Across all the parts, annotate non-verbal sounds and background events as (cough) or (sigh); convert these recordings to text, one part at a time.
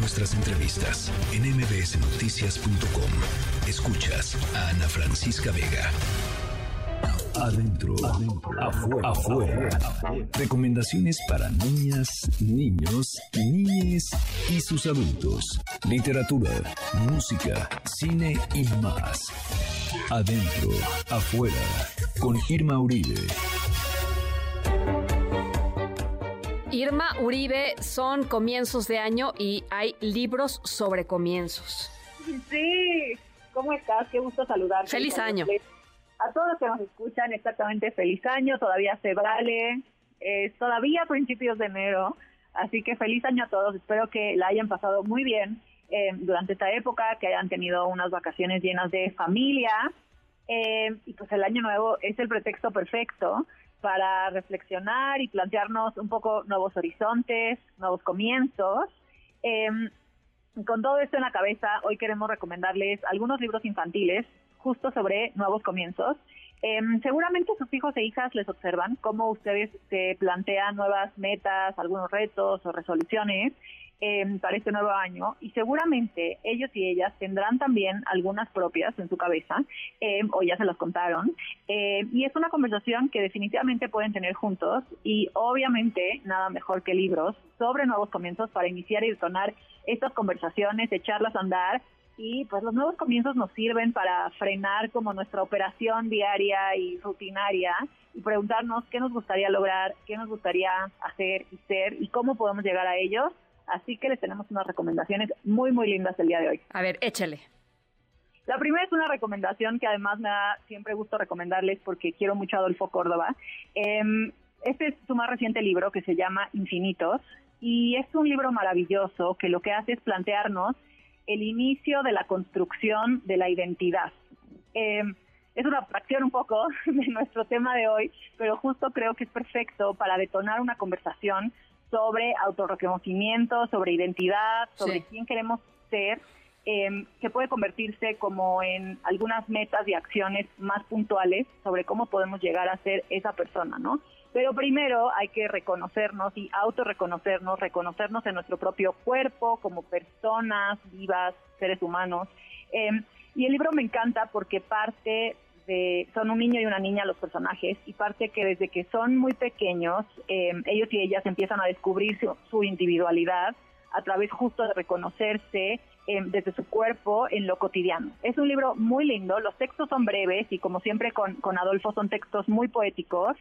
nuestras entrevistas en mbsnoticias.com. Escuchas a Ana Francisca Vega. Adentro, afuera, afuera. Recomendaciones para niñas, niños, niñes y sus adultos. Literatura, música, cine y más. Adentro, afuera. Con Irma Uribe. Irma Uribe, son comienzos de año y hay libros sobre comienzos. Sí, ¿cómo estás? Qué gusto saludarte. Feliz año. A todos los que nos escuchan, exactamente feliz año, todavía se vale, es todavía principios de enero, así que feliz año a todos, espero que la hayan pasado muy bien eh, durante esta época, que hayan tenido unas vacaciones llenas de familia, eh, y pues el año nuevo es el pretexto perfecto para reflexionar y plantearnos un poco nuevos horizontes, nuevos comienzos. Em, con todo esto en la cabeza, hoy queremos recomendarles algunos libros infantiles justo sobre nuevos comienzos. Em, seguramente sus hijos e hijas les observan cómo ustedes se plantean nuevas metas, algunos retos o resoluciones eh, para este nuevo año y seguramente ellos y ellas tendrán también algunas propias en su cabeza eh, o ya se las contaron eh, y es una conversación que definitivamente pueden tener juntos y obviamente nada mejor que libros sobre nuevos comienzos para iniciar y detonar estas conversaciones, echarlas a andar y pues los nuevos comienzos nos sirven para frenar como nuestra operación diaria y rutinaria y preguntarnos qué nos gustaría lograr, qué nos gustaría hacer y ser y cómo podemos llegar a ellos Así que les tenemos unas recomendaciones muy, muy lindas el día de hoy. A ver, échale. La primera es una recomendación que además me da siempre gusto recomendarles porque quiero mucho a Adolfo Córdoba. Em, este es su más reciente libro que se llama Infinitos y es un libro maravilloso que lo que hace es plantearnos el inicio de la construcción de la identidad. Em, es una fracción un poco (laughs) de nuestro tema de hoy, pero justo creo que es perfecto para detonar una conversación sobre autorreconocimiento, sobre identidad, sobre quién queremos ser, eh, que puede convertirse como en algunas metas y acciones más puntuales sobre cómo podemos llegar a ser esa persona, ¿no? Pero primero hay que reconocernos y autorreconocernos, reconocernos en nuestro propio cuerpo como personas vivas, seres humanos. Eh, y el libro me encanta porque parte son un niño y una niña los personajes y parte que desde que son muy pequeños eh, ellos y ellas empiezan a descubrir su, individualidad a través justo de reconocerse eh, desde su cuerpo en lo cotidiano. Es un libro muy lindo, los textos son breves y como siempre con, con Adolfo son textos muy poéticos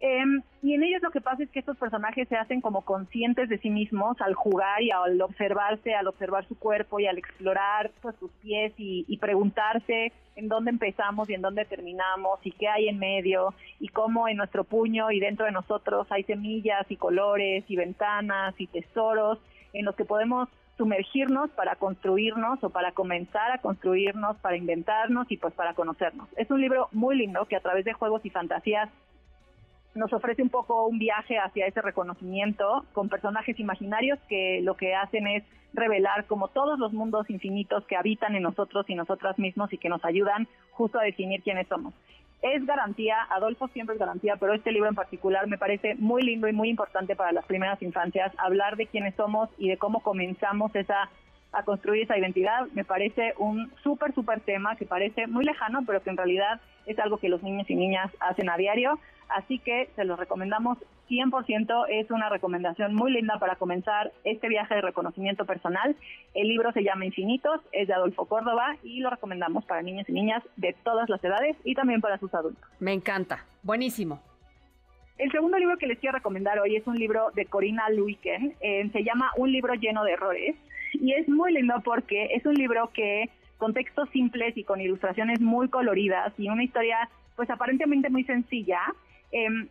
Em, y en ellos lo que pasa es que estos personajes se hacen como conscientes de sí mismos al jugar y al observarse, al observar su cuerpo y al explorar pues, sus pies y, preguntarse en dónde empezamos y en dónde terminamos y qué hay en medio y cómo en nuestro puño y dentro de nosotros hay semillas y colores y ventanas y tesoros en los que podemos sumergirnos para construirnos o para comenzar a construirnos, para inventarnos y pues para conocernos. Es un libro muy lindo que a través de juegos y fantasías nos ofrece un poco un viaje hacia ese reconocimiento con personajes imaginarios que lo que hacen es revelar como todos los mundos infinitos que habitan en nosotros y nosotras mismos y que nos ayudan justo a definir quiénes somos. Es garantía, Adolfo siempre es garantía, pero este libro en particular me parece muy lindo y muy importante para las primeras infancias, hablar de quiénes somos y de cómo comenzamos esa a construir esa identidad, me parece un súper, súper tema que parece muy lejano, pero que en realidad es algo que los niños y niñas hacen a diario. Así que se los recomendamos 100%. Es una recomendación muy linda para comenzar este viaje de reconocimiento personal. El libro se llama Infinitos, es de Adolfo Córdoba y lo recomendamos para niños y niñas de todas las edades y también para sus adultos. Me encanta. Buenísimo. El segundo libro que les quiero recomendar hoy es un libro de Corina Luiken. Eh, se llama Un libro lleno de errores y es muy lindo porque es un libro que con textos simples y con ilustraciones muy coloridas y una historia pues aparentemente muy sencilla, em,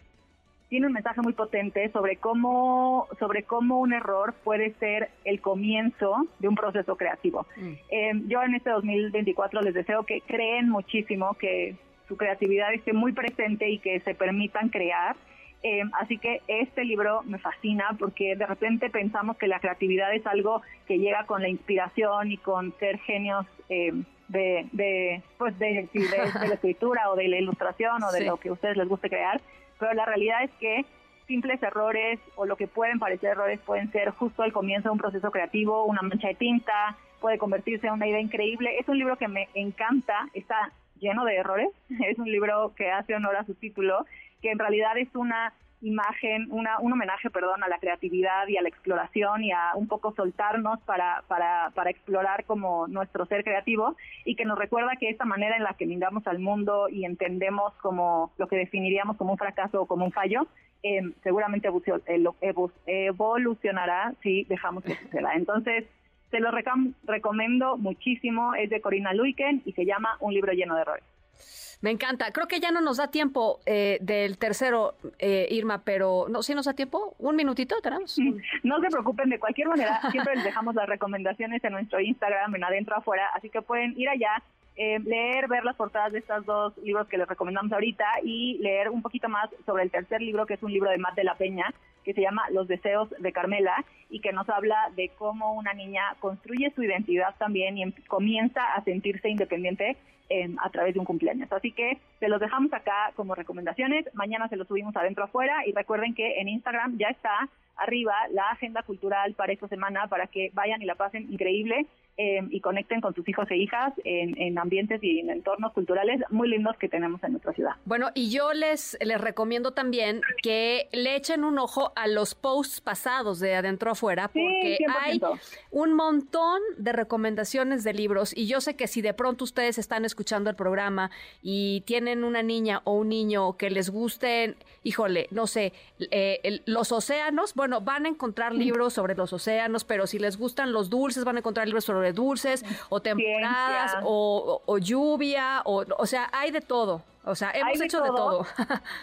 tiene un mensaje muy potente sobre cómo, sobre cómo un error puede ser el comienzo de un proceso creativo. Mm. Em, yo en este 2024 les deseo que creen muchísimo, que su creatividad esté muy presente y que se permitan crear. Eh, así que este libro me fascina porque de repente pensamos que la creatividad es algo que llega con la inspiración y con ser genios eh, de, de, pues de, (laughs) la escritura o de la ilustración o de lo que a ustedes les guste crear, pero la realidad es que simples errores o lo que pueden parecer errores pueden ser justo el comienzo de un proceso creativo, una mancha de tinta, puede convertirse en una idea increíble. Es un libro que me encanta, está lleno de errores, (laughs) es un libro que hace honor a su título, que en realidad es una imagen, una, un homenaje, perdón, a la creatividad y a la exploración y a un poco soltarnos para, para, para explorar como nuestro ser creativo y que nos recuerda que esta manera en la que miramos al mundo y entendemos como lo que definiríamos como un fracaso o como un fallo, eh, seguramente evolucionará si dejamos que suceda. Entonces, se lo recomiendo muchísimo, es de Corina Luiken y se llama Un libro lleno de errores. Me encanta. Creo que ya no nos da tiempo eh, del tercero, eh, Irma, pero no, ¿sí nos da tiempo? ¿Un minutito tenemos? (laughs) No se preocupen, de cualquier manera, siempre les dejamos las recomendaciones en nuestro Instagram, en adentro afuera, así que pueden ir allá, eh, leer, ver las portadas de estos dos libros que les recomendamos ahorita y leer un poquito más sobre el tercer libro, que es un libro de Matt de la Peña, que se llama Los deseos de Carmela y que nos habla de cómo una niña construye su identidad también y em, comienza a sentirse independiente a través de un cumpleaños. Así que se los dejamos acá como recomendaciones. Mañana se los subimos adentro afuera y recuerden que en Instagram ya está arriba la agenda cultural para esta semana para que vayan y la pasen increíble eh, y conecten con sus hijos e hijas en, ambientes y en entornos culturales muy lindos que tenemos en nuestra ciudad. Bueno, y yo les, les recomiendo también que le echen un ojo a los posts pasados de Adentro Afuera, porque hay un montón de recomendaciones de libros y yo sé que si de pronto ustedes están escuchando el programa y tienen una niña o un niño que les gusten, híjole, no sé, eh, los océanos, bueno, van a encontrar libros sobre los océanos, pero si les gustan los dulces, van a encontrar libros sobre dulces o temporadas o, lluvia, o, o sea, hay de todo. O sea, hemos hecho de todo.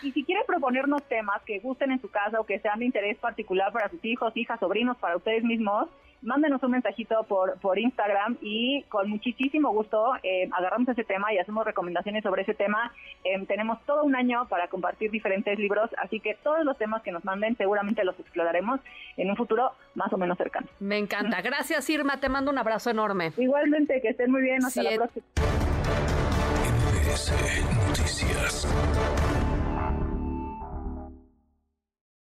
y si quieren proponernos temas que gusten en su casa o que sean de interés particular para sus hijos, hijas, sobrinos, para ustedes mismos, mándenos un mensajito por, por Instagram y con muchísimo gusto eh, agarramos ese tema y hacemos recomendaciones sobre ese tema. Eh, tenemos todo un año para compartir diferentes libros, así que todos los temas que nos manden seguramente los exploraremos en un futuro más o menos cercano. Me encanta. Gracias, Irma. Te mando un abrazo enorme. Igualmente, que estén muy bien. Hasta la próxima.